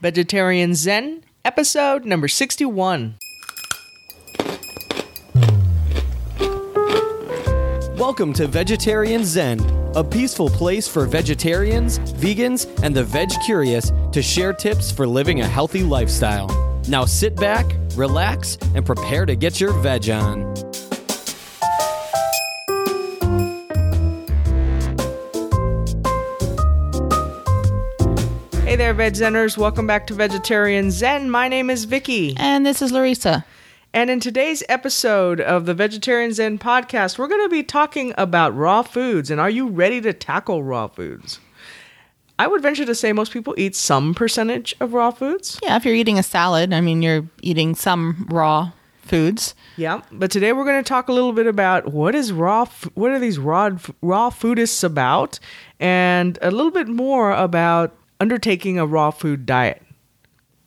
Vegetarian Zen, episode number 61. Welcome to Vegetarian Zen, a peaceful place for vegetarians, vegans, and the veg curious to share tips for living a healthy lifestyle. Now sit back, relax, and prepare to get your veg on. There, Veg Zeners. Welcome back to Vegetarian Zen. My name is Vicky. And this is Larissa. And in today's episode of the Vegetarian Zen podcast, we're going to be talking about raw foods. And are you ready to tackle raw foods? I would venture to say most people eat some percentage of raw foods. Yeah, if you're eating a salad, I mean, you're eating some raw foods. Yeah, but today we're going to talk a little bit about what is raw, what are these raw raw foodists about, and a little bit more about undertaking a raw food diet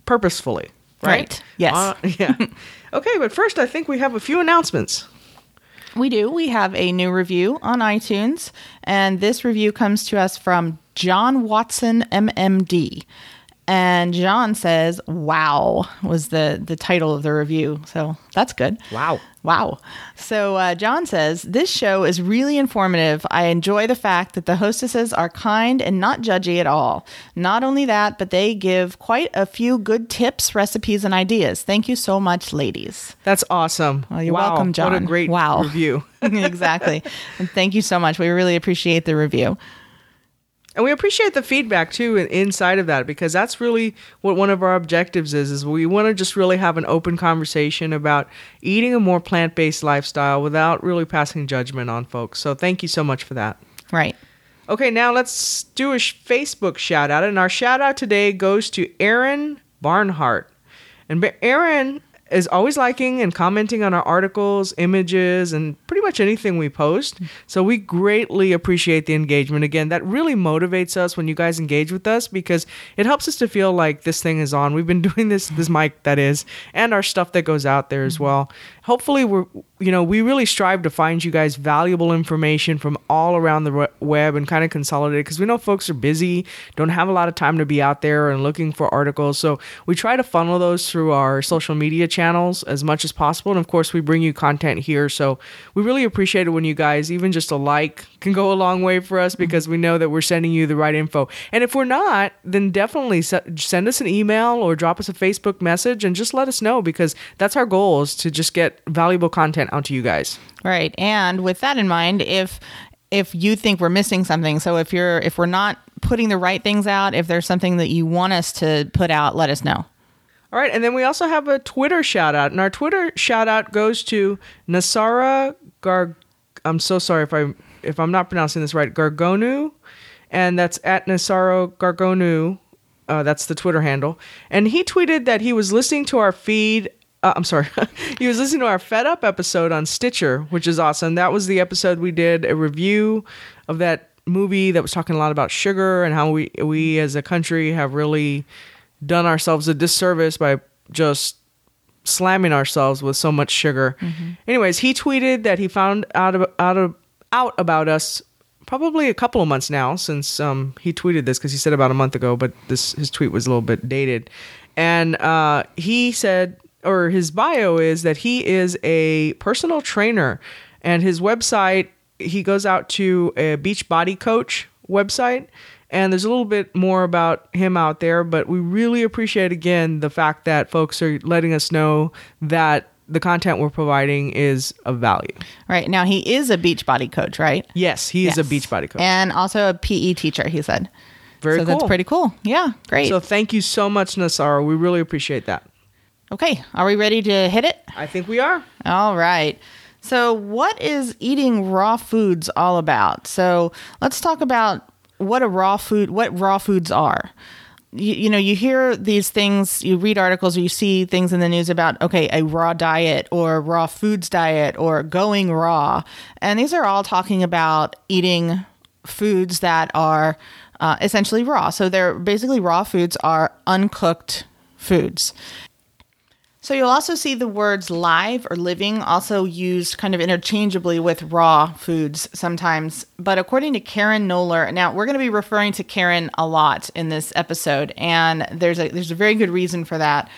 purposefully. Right? Right. Yes. Uh, yeah. okay, but first, I think we have a few announcements. We do. We have a new review on iTunes, and this review comes to us from John Watson, MMD. And John says, "Wow" was the the title of the review, so that's good. Wow. Wow. So uh, John says, This show is really informative. I enjoy the fact that the hostesses are kind and not judgy at all. Not only that, but they give quite a few good tips, recipes, and ideas. Thank you so much, ladies. That's awesome. Well, you're Wow, welcome, John. What a great Wow. review. exactly. and thank you so much. We really appreciate the review. And we appreciate the feedback too in- inside of that because that's really what one of our objectives is is we want to just really have an open conversation about eating a more plant-based lifestyle without really passing judgment on folks. So thank you so much for that. Right. Okay, now let's do a Facebook shout out and our shout out today goes to Aaron Barnhart. And Aaron is always liking and commenting on our articles, images, and pretty much anything we post. So we greatly appreciate the engagement. Again, that really motivates us when you guys engage with us because it helps us to feel like this thing is on. We've been doing this, this mic that is, and our stuff that goes out there as mm-hmm. well. Hopefully, we're, you know, we really strive to find you guys valuable information from all around the web and kind of consolidate because we know folks are busy, don't have a lot of time to be out there and looking for articles. So we try to funnel those through our social media channels as much as possible. And of course, we bring you content here. So we really appreciate it when you guys, even just a like, can go a long way for us mm-hmm. because we know that we're sending you the right info. And if we're not, then definitely send us an email or drop us a Facebook message and just let us know because that's our goal is to just get valuable content out to you guys. Right. And with that in mind, if if you think we're missing something, so if you're if we're not putting the right things out, if there's something that you want us to put out, let us know. All right, and then we also have a Twitter shout out, and our Twitter shout out goes to Nasara Gar. I'm so sorry if I if I'm not pronouncing this right. Gargonu, and that's at Nasaro Gargonu. Uh, that's the Twitter handle, and he tweeted that he was listening to our feed. Uh, I'm sorry, he was listening to our Fed Up episode on Stitcher, which is awesome. That was the episode we did a review of that movie that was talking a lot about sugar and how we we as a country have really done ourselves a disservice by just slamming ourselves with so much sugar. Anyways, he tweeted that he found out of, out of out about us probably a couple of months now since um, he tweeted this because he said about a month ago, but this his tweet was a little bit dated, and uh, he said or his bio is that he is a personal trainer, and his website he goes out to a beach body coach website and there's a little bit more about him out there but we really appreciate again the fact that folks are letting us know that the content we're providing is of value Right. Now he is a beach body coach, right? yes he is a Yes. beach body coach And also a PE teacher, he said. very so cool that's pretty cool. Yeah, great. so thank you so much nasara we really appreciate that okay, are we ready to hit it? i think we are All right. So, what is eating raw foods all about? So, let's talk about what a raw food, what raw foods are. You, you know, you hear these things, you read articles, or you see things in the news about, okay, a raw diet or raw foods diet or going raw. And these are all talking about eating foods that are uh, essentially raw. So, they're basically raw foods are uncooked foods. So you'll also see the words live or living also used kind of interchangeably with raw foods sometimes. But according to Karen Knowler, now we're going to be referring to Karen a lot in this episode, and there's a there's a very good reason for that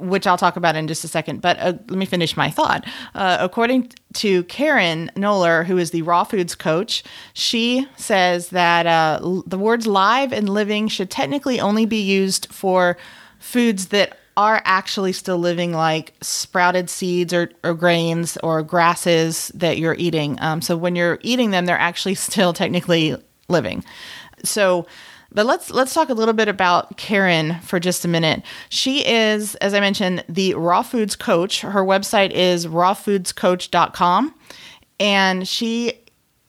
which I'll talk about in just a second. But uh, let me finish my thought. Uh, according to Karen Knowler, who is the raw foods coach, she says that uh, the words live and living should technically only be used for foods that are actually still living, like sprouted seeds or, or grains or grasses that you're eating. Um, so when you're eating them, they're actually still technically living. So, but let's let's talk a little bit about Karen for just a minute. She is, as I mentioned, the raw foods coach. Her website is rawfoodscoach.com and she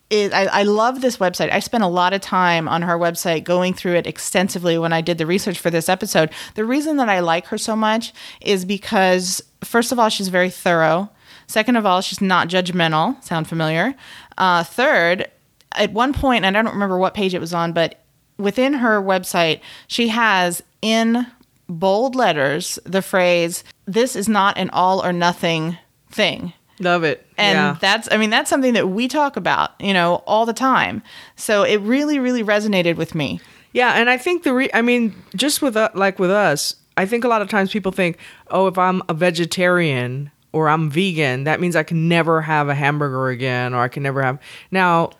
is I, I love this website. I spent a lot of time on her website going through it extensively when I did the research for this episode. The reason that I like her so much is because first of all, she's very thorough. Second of all, she's not judgmental. Sound familiar? Uh, third, at one point, and I don't remember what page it was on, but within her website, she has in bold letters the phrase, This is not an all or nothing thing. Love it. And yeah. that's, I mean, that's something that we talk about, you know, all the time. So it really, really resonated with me. Yeah, and I think the re- I mean, just with uh, like with us, I think a lot of times people think, "Oh, if I'm a vegetarian or I'm vegan, that means I can never have a hamburger again or I can never have." Now,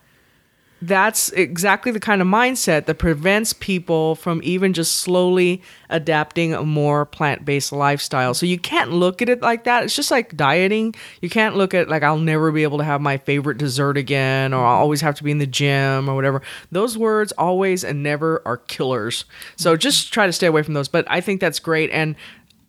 that's exactly the kind of mindset that prevents people from even just slowly adapting a more plant-based lifestyle. So you can't look at it like that. It's just like dieting. You can't look at like I'll never be able to have my favorite dessert again or I'll always have to be in the gym or whatever. Those words always and never are killers. So just try to stay away from those. But I think that's great and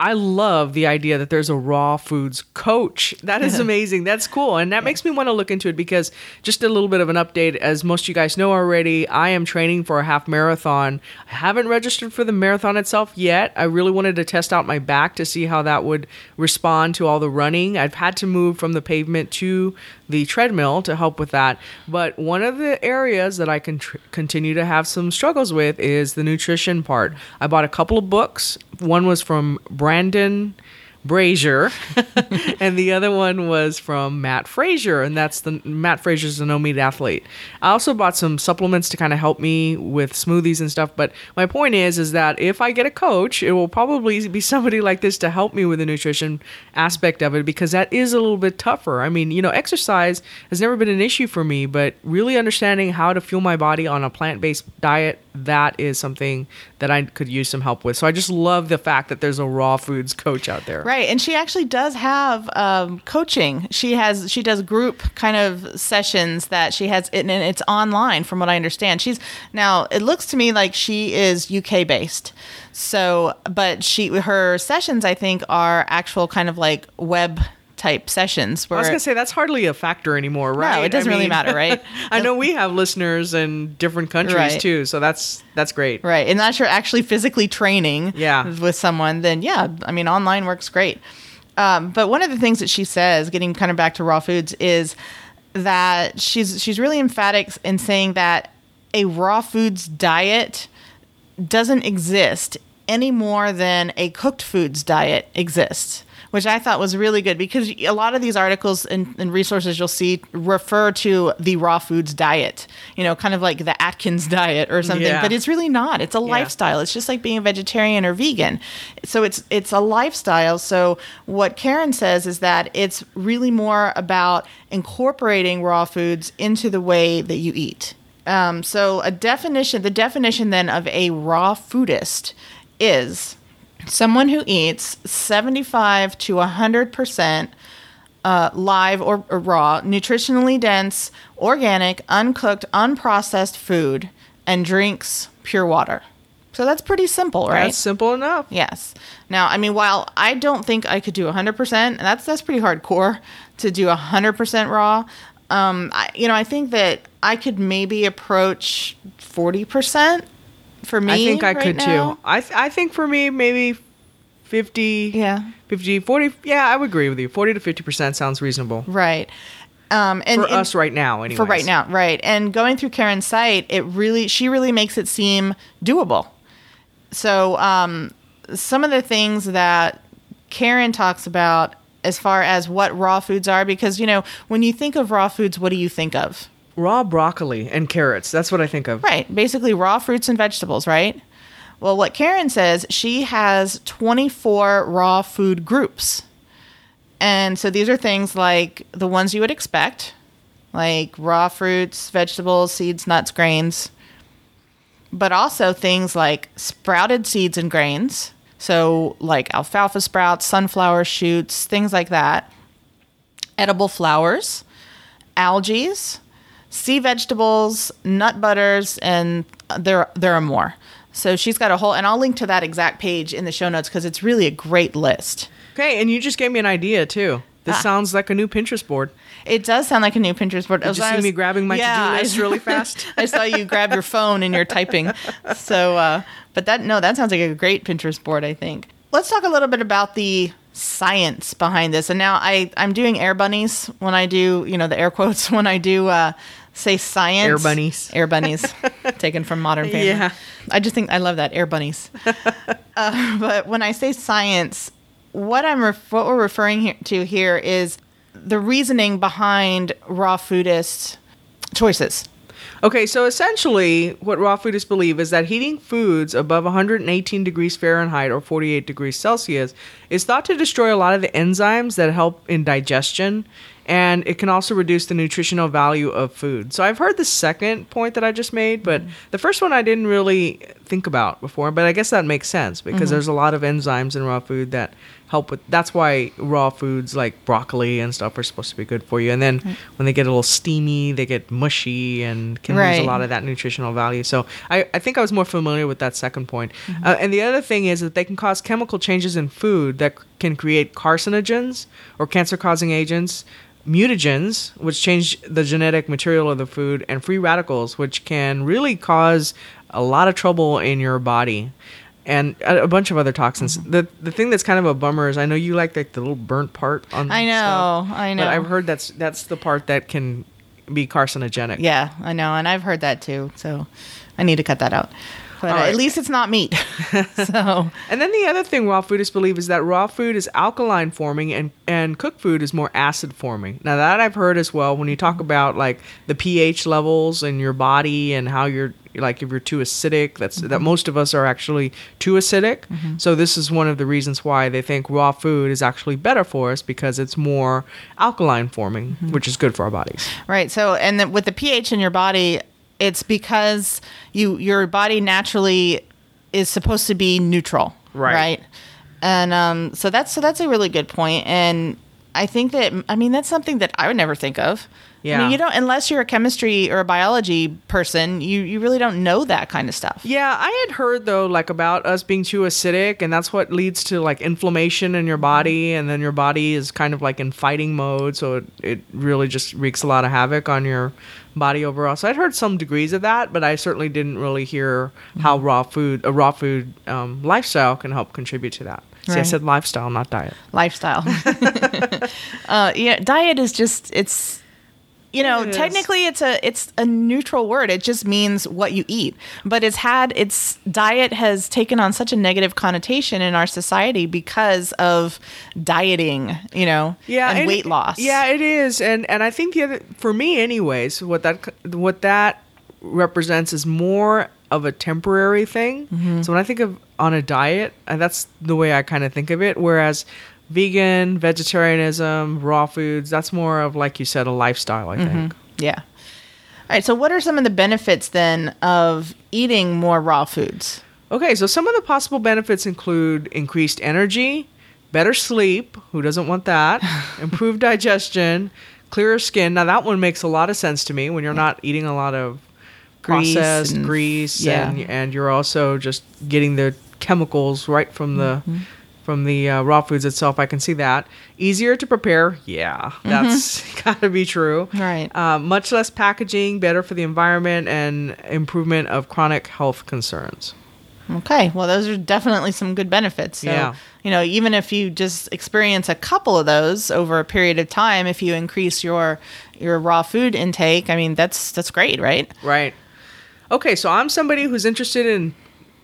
I love the idea that there's a raw foods coach. That is amazing. That's cool. And that makes me want to look into it because just a little bit of an update. As most of you guys know already, I am training for a half marathon. I haven't registered for the marathon itself yet. I really wanted to test out my back to see how that would respond to all the running. I've had to move from the pavement to the treadmill to help with that. But one of the areas that I can tr- continue to have some struggles with is the nutrition part. I bought a couple of books. One was from Brendan Brazier, and the other one was from Matt Frazier, and that's the Matt Frazier's a no meat athlete. I also bought some supplements to kind of help me with smoothies and stuff. But my point is, is that if I get a coach, it will probably be somebody like this to help me with the nutrition aspect of it because that is a little bit tougher. I mean, you know, exercise has never been an issue for me, but really understanding how to fuel my body on a plant based diet, that is something that I could use some help with. So I just love the fact that there's a raw foods coach out there. Right, and she actually does have um, coaching. She has she does group kind of sessions that she has, and it's online from what I understand. She's now it looks to me like she is UK based. So, but she her sessions I think are actual kind of like web type sessions. Where I was gonna say that's hardly a factor anymore, right? No, it doesn't really matter, right? I know we have listeners in different countries Right. too, so that's that's great. Right. Unless you're actually physically training Yeah. with someone, then yeah, I mean, online works great. Um, but one of the things that she says, getting kind of back to raw foods, is that she's she's really emphatic in saying that a raw foods diet doesn't exist any more than a cooked foods diet exists which I thought was really good because a lot of these articles and, and resources you'll see refer to the raw foods diet, you know, kind of like the Atkins diet or something, Yeah. but it's really not. It's a lifestyle. It's just like being a vegetarian or vegan. So it's it's a lifestyle. So what Karen says is that it's really more about incorporating raw foods into the way that you eat. Um, so a definition, the definition then of a raw foodist is someone who eats 75 to 100% uh, live or, or raw, nutritionally dense, organic, uncooked, unprocessed food, and drinks pure water. So that's pretty simple, right? That's simple enough. Yes. Now, I mean, while I don't think I could do 100%, and that's that's pretty hardcore to do 100% raw. Um, I, you know, I think that I could maybe approach 40% for me. I think I right could now. too. I th- I think for me maybe 50 Yeah. 50 40 yeah, I would agree with you. 40 to 50% sounds reasonable. Right. Um, and For and- us right now anyway. for right now, right? And going through Karen's site, it really she really makes it seem doable. So um, some of the things that Karen talks about as far as what raw foods are because you know when you think of raw foods what do you think of Raw broccoli and carrots. That's what I think of. right. Basically raw fruits and vegetables right? Well what karen says she has 24 raw food groups. And so these are things like the ones you would expect like raw fruits vegetables seeds nuts grains. But also things like sprouted seeds and grains. So like alfalfa sprouts sunflower shoots things like that. Edible flowers algae sea vegetables, nut butters, and there there are more. So she's got a whole, and I'll link to that exact page in the show notes because it's really a great list. Okay, and you just gave me an idea too. This Ah. sounds like a new Pinterest board. It does sound like a new Pinterest board. Did you see me grabbing my to-do list really fast? I saw you grab your phone and you're typing. So, uh, but that no, that sounds like a great Pinterest board. I think. Let's talk a little bit about the science behind this. And now I I'm doing air bunnies when I do you know the air quotes when I do uh, say science. Air bunnies. Air bunnies, taken from Modern Family. Yeah. I just think I love that air bunnies. uh, but when I say science, what I'm ref- what we're referring here, to here is the reasoning behind raw foodist choices. Okay, so essentially, what raw foodists believe is that heating foods above 118 degrees Fahrenheit or 48 degrees Celsius is thought to destroy a lot of the enzymes that help in digestion, and it can also reduce the nutritional value of food. So I've heard the second point that I just made, but mm-hmm. the first one I didn't really think about before, but I guess that makes sense because mm-hmm. there's a lot of enzymes in raw food that help with that's why raw foods like broccoli and stuff are supposed to be good for you. And then when they get a little steamy they get mushy and can lose a lot of that nutritional value. So i, I think i was more familiar with that second point. Uh, and the other thing is that they can cause chemical changes in food that can create carcinogens or cancer causing agents mutagens which change the genetic material of the food and free radicals which can really cause a lot of trouble in your body and a, bunch of other toxins. Mm-hmm. The the thing that's kind of a bummer is I know you like like the little burnt part on. The I know, stuff, I know. But I've heard that's that's the part that can be carcinogenic. Yeah, I know, and I've heard that too. So I need to cut that out. But right. at least it's not meat. so And then the other thing raw foodists believe is that raw food is alkaline forming and, and cooked food is more acid forming. Now that I've heard as well when you talk about like the pH levels in your body and how you're like if you're too acidic, that's that mm-hmm. most of us are actually too acidic. Mm-hmm. So this is one of the reasons why they think raw food is actually better for us because it's more alkaline forming, mm-hmm. which is good for our bodies. Right. So, and then with the pH in your body, it's because you your body naturally is supposed to be neutral, Right. Right. And um, so that's so that's a really good point, and I think that I mean that's something that I would never think of. I Yeah. mean, you don't unless you're a chemistry or a biology person, you you really don't know that kind of stuff. Yeah, I had heard though, like about us being too acidic, and that's what leads to like inflammation in your body, and then your body is kind of like in fighting mode, so it, it really just wreaks a lot of havoc on your body overall. So I'd heard some degrees of that, but I certainly didn't really hear how raw food, a raw food um, lifestyle can help contribute to that. See, I said lifestyle, not diet. lifestyle. uh, yeah, diet is just it's you know It technically it's a it's a neutral word. It just means what you eat, but it's had its diet has taken on such a negative connotation in our society because of dieting. You know, and, and weight loss. Yeah, it is, and and I think the other for me, anyways, what that what that represents is more of a temporary thing. Mm-hmm. So when I think of on a diet, that's the way I kind of think of it. Whereas vegan, vegetarianism, raw foods, that's more of like you said, a lifestyle. I Mm-hmm. think. yeah. All right. So, what are some of the benefits then of eating more raw foods? Okay, so some of the possible benefits include increased energy, better sleep. Who doesn't want that? Improved digestion, clearer skin. Now that one makes a lot of sense to me when you're not eating a lot of Grease processed and- grease, yeah. and and you're also just getting the chemicals right from the. Mm-hmm. From the uh, raw foods itself, I can see that. Easier to prepare, yeah, that's got to be true. Mm-hmm. Right. Uh, much less packaging, better for the environment, and improvement of chronic health concerns. Okay, well, those are definitely some good benefits. So, Yeah. you know, even if you just experience a couple of those over a period of time, if you increase your your raw food intake, I mean, that's that's great, right? Right. Okay, so I'm somebody who's interested in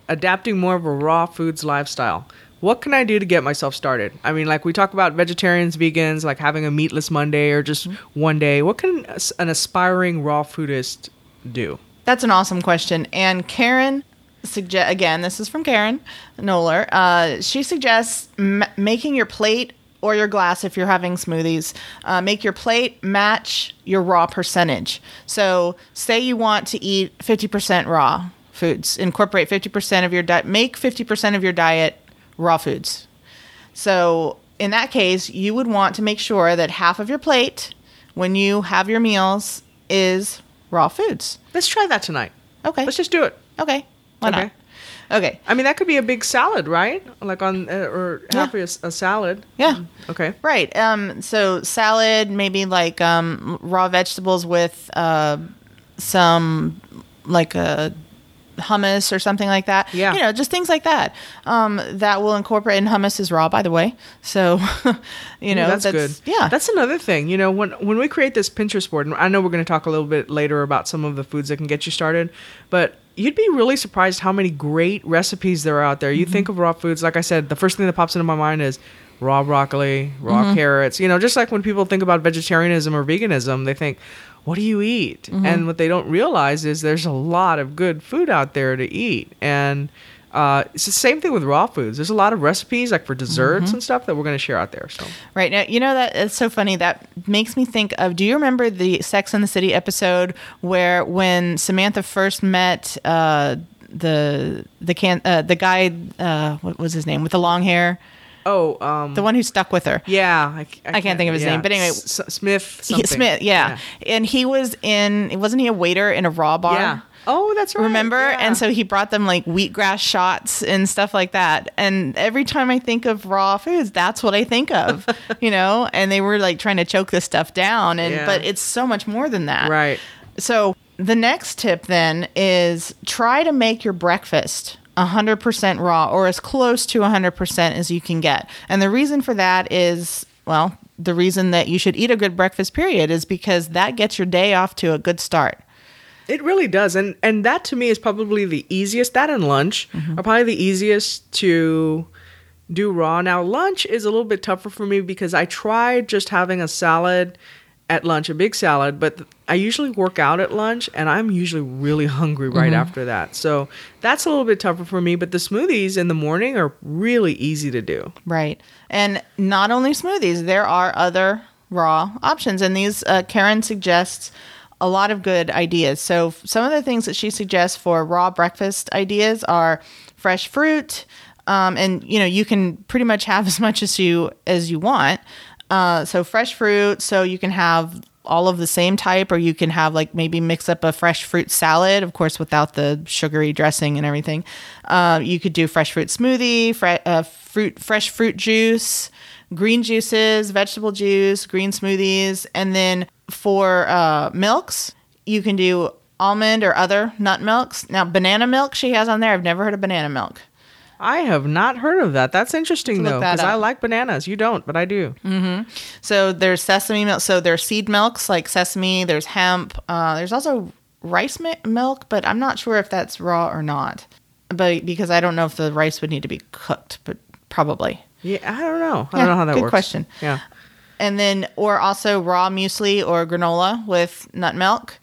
adapting more of a raw foods lifestyle. What can I do to get myself started? I mean, like we talk about vegetarians, vegans, like having a meatless Monday or just one day. What can an aspiring raw foodist do? That's an awesome question. And Karen suggest again, this is from Karen Knowler. Uh, she suggests m- making your plate or your glass if you're having smoothies. Uh, make your plate match your raw percentage. So, say you want to eat 50% raw foods, incorporate 50% of your diet, make 50% of your diet raw foods. So, in that case, you would want to make sure that half of your plate when you have your meals is raw foods. Let's try that tonight. Okay. Let's just do it. Okay. Why Okay. not? Okay. I mean, that could be a big salad, right? Like on, uh, or half Yeah. a, a salad. Yeah. Okay. Right. Um. So salad, maybe like um raw vegetables with uh some like a hummus or something like that. Yeah. You know, just things like that. Um. That will incorporate. And hummus is raw, by the way. So, you know, Ooh, that's, good. Yeah. that's another thing. You know, when when we create this Pinterest board, and I know we're going to talk a little bit later about some of the foods that can get you started, but you'd be really surprised how many great recipes there are out there. You Mm-hmm. think of raw foods, like I said, the first thing that pops into my mind is raw broccoli, raw Mm-hmm. carrots. You know, just like when people think about vegetarianism or veganism, they think. What do you eat? Mm-hmm. And what they don't realize is there's a lot of good food out there to eat. And uh, it's the same thing with raw foods. There's a lot of recipes, like for desserts Mm-hmm. and stuff, that we're going to share out there. So Right now, you know that it's so funny. That makes me think of. Do you remember the Sex and the City episode where when Samantha first met uh, the the can uh, the guy uh, what was his name with the long hair, Oh, um, the one who stuck with her. yeah, I, I can't think of his name, but anyway- S- Smith. He-. Smith, yeah. and he was in. Wasn't he a waiter in a raw bar? yeah. Oh, that's right. Remember? yeah. And so he brought them like wheatgrass shots and stuff like that. And every time I think of raw foods, that's what I think of, you know? And they were like trying to choke this stuff down. And Yeah. but it's so much more than that. right. So the next tip then is try to make your breakfast 100% raw or as close to 100% as you can get. And the reason for that is, well, the reason that you should eat a good breakfast period is because that gets your day off to a good start. It really does, and and that to me is probably the easiest. That and lunch mm-hmm. are probably the easiest to do raw. Now lunch is a little bit tougher for me because I tried just having a salad at lunch, a big salad, but th- I usually work out at lunch, and I'm usually really hungry right after that. So that's a little bit tougher for me. But the smoothies in the morning are really easy to do. Right. And not only smoothies, there are other raw options. And these, uh, Karen suggests a lot of good ideas. So, some of the things that she suggests for raw breakfast ideas are fresh fruit. Um, and you know you can pretty much have as much as you as you want. Uh, so fresh fruit, so you can have all of the same type, or you can have like maybe mix up a fresh fruit salad, of course, without the sugary dressing and everything. Uh, you could do fresh fruit smoothie, fre- uh, fruit, fresh fruit juice, green juices, vegetable juice, green smoothies, and then for uh, milks, you can do almond or other nut milks. Now, banana milk she has on there. I've never heard of banana milk. I have not heard of that. That's interesting though, because I like bananas. You don't, but I do. So there's sesame milk. So there's seed milks like sesame. There's hemp. Uh, there's also rice mi- milk, but I'm not sure if that's raw or not. But because I don't know if the rice would need to be cooked, but probably. Yeah, I don't know. I Yeah, don't know how that good works. question. Yeah. And then, or also raw muesli or granola with nut milk,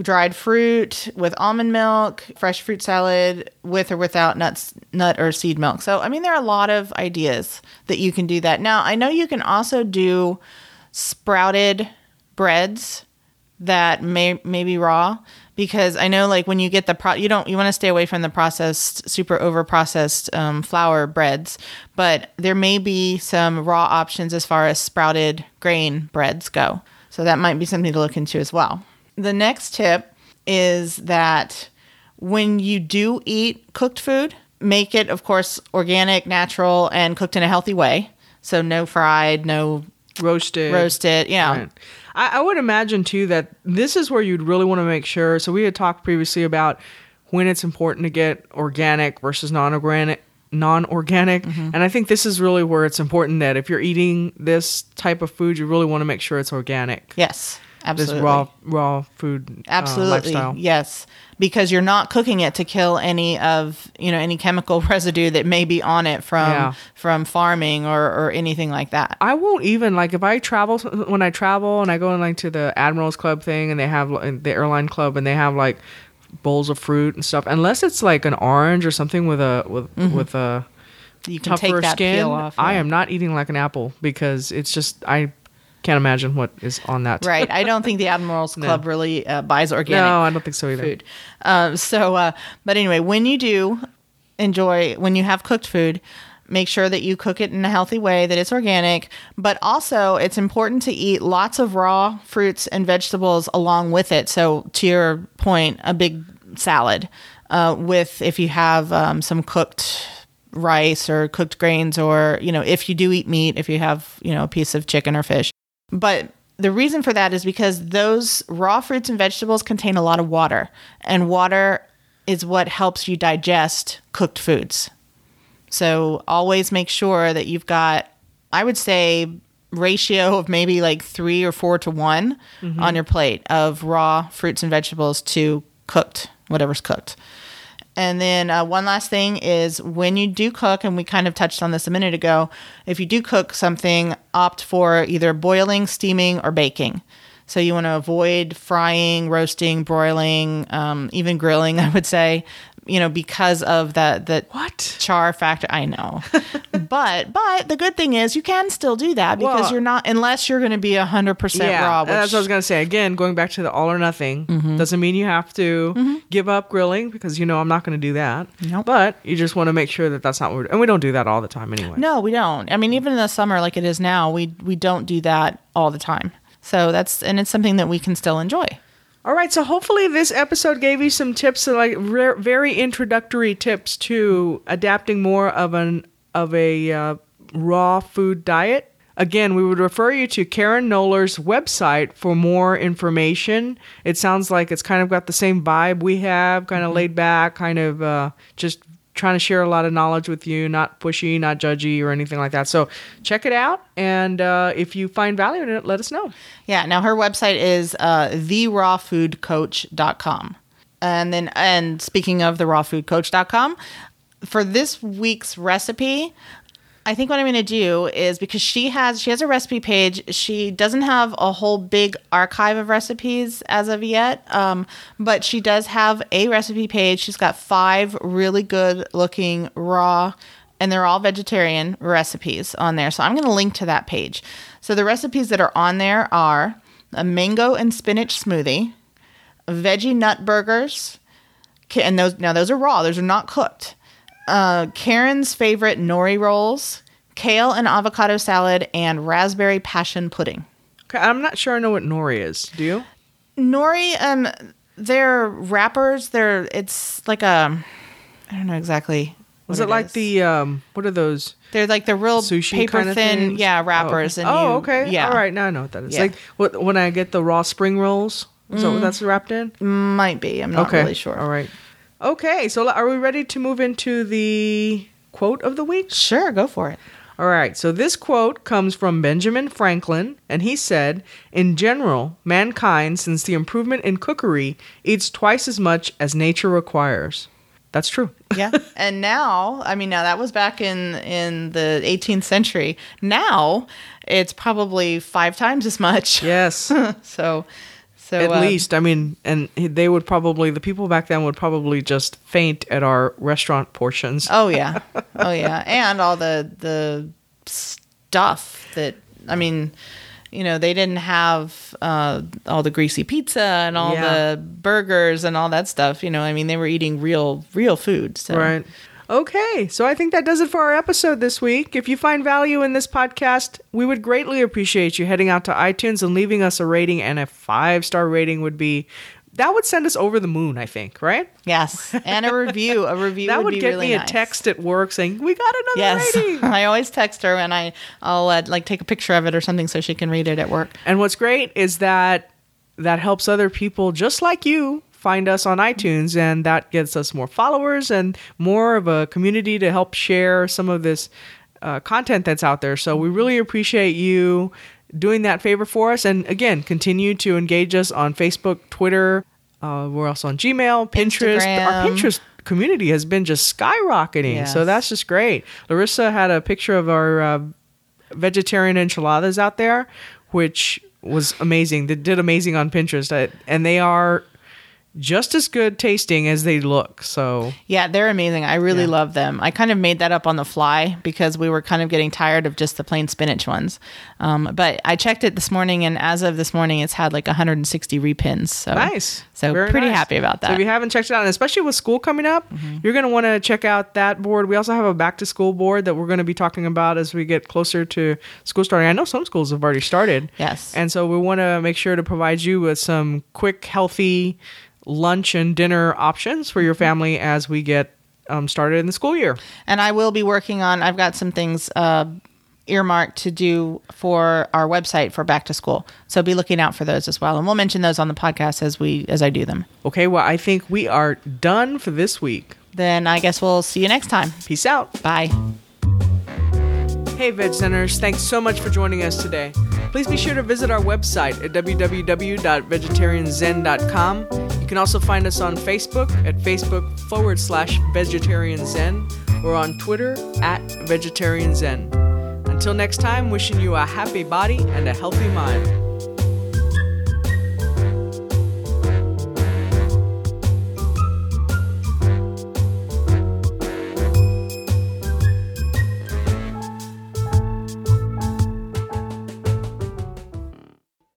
dried fruit with almond milk, fresh fruit salad with or without nuts, nut or seed milk. So, I mean, there are a lot of ideas that you can do that. Now, I know you can also do sprouted breads that may may be raw because I know like when you get the pro you don't you want to stay away from the processed super over processed um, flour breads but there may be some raw options as far as sprouted grain breads go so that might be something to look into as well the next tip is that when you do eat cooked food make it of course organic natural and cooked in a healthy way so no fried no Roasted. roasted yeah Right. I, I would imagine too that this is where you'd really want to make sure. So we had talked previously about when it's important to get organic versus non-organic non-organic Mm-hmm. and i think this is really where it's important that if you're eating this type of food you really want to make sure it's organic Yes, Absolutely. this raw raw food uh, Absolutely. lifestyle. yes. Because you're not cooking it to kill any of, you know, any chemical residue that may be on it from Yeah. from farming or, or anything like that. I won't even like if I travel when I travel and I go in like to the Admirals Club thing and they have the airline club and they have like bowls of fruit and stuff. Unless it's like an orange or something with a with with a You can take tougher that skin, off. I am not eating like an apple because it's just I can't imagine what is on that. right. I don't think the Admirals Club really uh, buys organic No, I don't think so either. food. Um, so, uh, but anyway, when you do enjoy, when you have cooked food, make sure that you cook it in a healthy way, that it's organic. But also, it's important to eat lots of raw fruits and vegetables along with it. So, to your point, a big salad uh, with if you have um, some cooked rice or cooked grains, or you know, if you do eat meat, if you have you know a piece of chicken or fish. But the reason for that is because those raw fruits and vegetables contain a lot of water, and water is what helps you digest cooked foods. So always make sure that you've got, I would say, ratio of maybe like three or four to one mm-hmm. on your plate of raw fruits and vegetables to cooked, whatever's cooked. And then uh, one last thing is when you do cook, and we kind of touched on this a minute ago, if you do cook something, opt for either boiling, steaming, or baking. So you want to avoid frying, roasting, broiling, um, even grilling. I would say, you know, because of that that What? char factor. I know, but but the good thing is you can still do that because Well- you're not unless you're going to be hundred percent raw. Which, Mm-hmm. that's what I was gonna say. Again, going back to the all or nothing doesn't mean you have to give up grilling because you know I'm not gonna do that. Nope. But you just want to make sure that that's not what we're and we don't do that all the time anyway. No, we don't. I mean, even in the summer, like it is now, we we don't do that all the time. So that's and it's something that we can still enjoy. All right, so hopefully this episode gave you some tips, like re- very introductory tips to adapting more of an of a uh, raw food diet. Again, we would refer you to Karen Knowler's website for more information. It sounds like it's kind of got the same vibe we have, kind of laid back, kind of uh, just trying to share a lot of knowledge with you, not pushy, not judgy, or anything like that. So check it out, and uh, if you find value in it, let us know. Yeah. Now her website is uh, therawfoodcoach.com. And then, and speaking of the rawfoodcoach.com, for this week's recipe, I think what I'm going to do is because she has she has a recipe page. She doesn't have a whole big archive of recipes as of yet, um, but she does have a recipe page. She's got five really good looking raw, and they're all vegetarian recipes on there. So I'm going to link to that page. So the recipes that are on there are a mango and spinach smoothie, veggie nut burgers, and those now those are raw. Those are not cooked uh, Karen's favorite nori rolls, kale and avocado salad, and raspberry passion pudding. Okay, I'm not sure I know what nori is. Do you? Nori, um, they're wrappers. They're it's like a, I don't know exactly. Was what it like is. the um? What are those They're like the real sushi paper kind of thin, things? yeah, wrappers. Oh, And okay. you, oh, okay. Yeah, All right. Now I know what that is. Yeah. Like what when I get the raw spring rolls. Is that what that's wrapped in? might be. I'm not okay. really sure. All right. Okay. So are we ready to move into the quote of the week? Sure, go for it. All right. So this quote comes from Benjamin Franklin, and he said, "In general, mankind, since the improvement in cookery, eats twice as much as nature requires." That's true. yeah and now i mean now that was back in in the 18th century now it's probably five times as much yes. so so At uh, least, I mean, and they would probably the people back then would probably just faint at our restaurant portions. oh yeah oh yeah and all the the stuff that i mean you know they didn't have uh, all the greasy pizza and all Yeah. the burgers and all that stuff you know i mean they were eating real real food so Right. Okay, so I think that does it for our episode this week. If you find value in this podcast, we would greatly appreciate you heading out to iTunes and leaving us a rating, and a five star rating would be that would send us over the moon. I think, right? yes and a review a review that would, be get really me a nice. text at work saying we got another Yes, rating. I always text her and I I'll uh, like take a picture of it or something so she can read it at work. And what's great is that that helps other people just like you find us on iTunes, and that gets us more followers and more of a community to help share some of this uh, content that's out there. So we really appreciate you doing that favor for us. And again, continue to engage us on Facebook, Twitter. Uh, we're also on Gmail, Pinterest. Our Pinterest community has been just skyrocketing. So that's just great. Larissa had a picture of our uh, vegetarian enchiladas out there, which was amazing. They did amazing on Pinterest, I- and they are just as good tasting as they look. So Yeah, they're amazing. I really Yeah. love them. I kind of made that up on the fly because we were kind of getting tired of just the plain spinach ones. Um, but I checked it this morning, and as of this morning, it's had like 160 repins. So nice. So Very pretty nice. happy about that. So if you haven't checked it out, and especially with school coming up, you're going to want to check out that board. We also have a back to school board that we're going to be talking about as we get closer to school starting. I know some schools have already started. Yes. And so we want to make sure to provide you with some quick, healthy lunch and dinner options for your Mm-hmm. family as we get um, started in the school year. and I will be working on. I've got some things uh, earmarked to do for our website for back to school. So be looking out for those as well, and we'll mention those on the podcast as we as I do them. Okay, well, I think we are done for this week. Then I guess we'll see you next time. Peace out. Bye. Hey, Veg Zeners, thanks so much for joining us today. Please be sure to visit our website at www.vegetarianzen.com. You can also find us on Facebook at Facebook forward slash vegetarian zen or on Twitter at vegetarian zen. Until next time, wishing you a happy body and a healthy mind.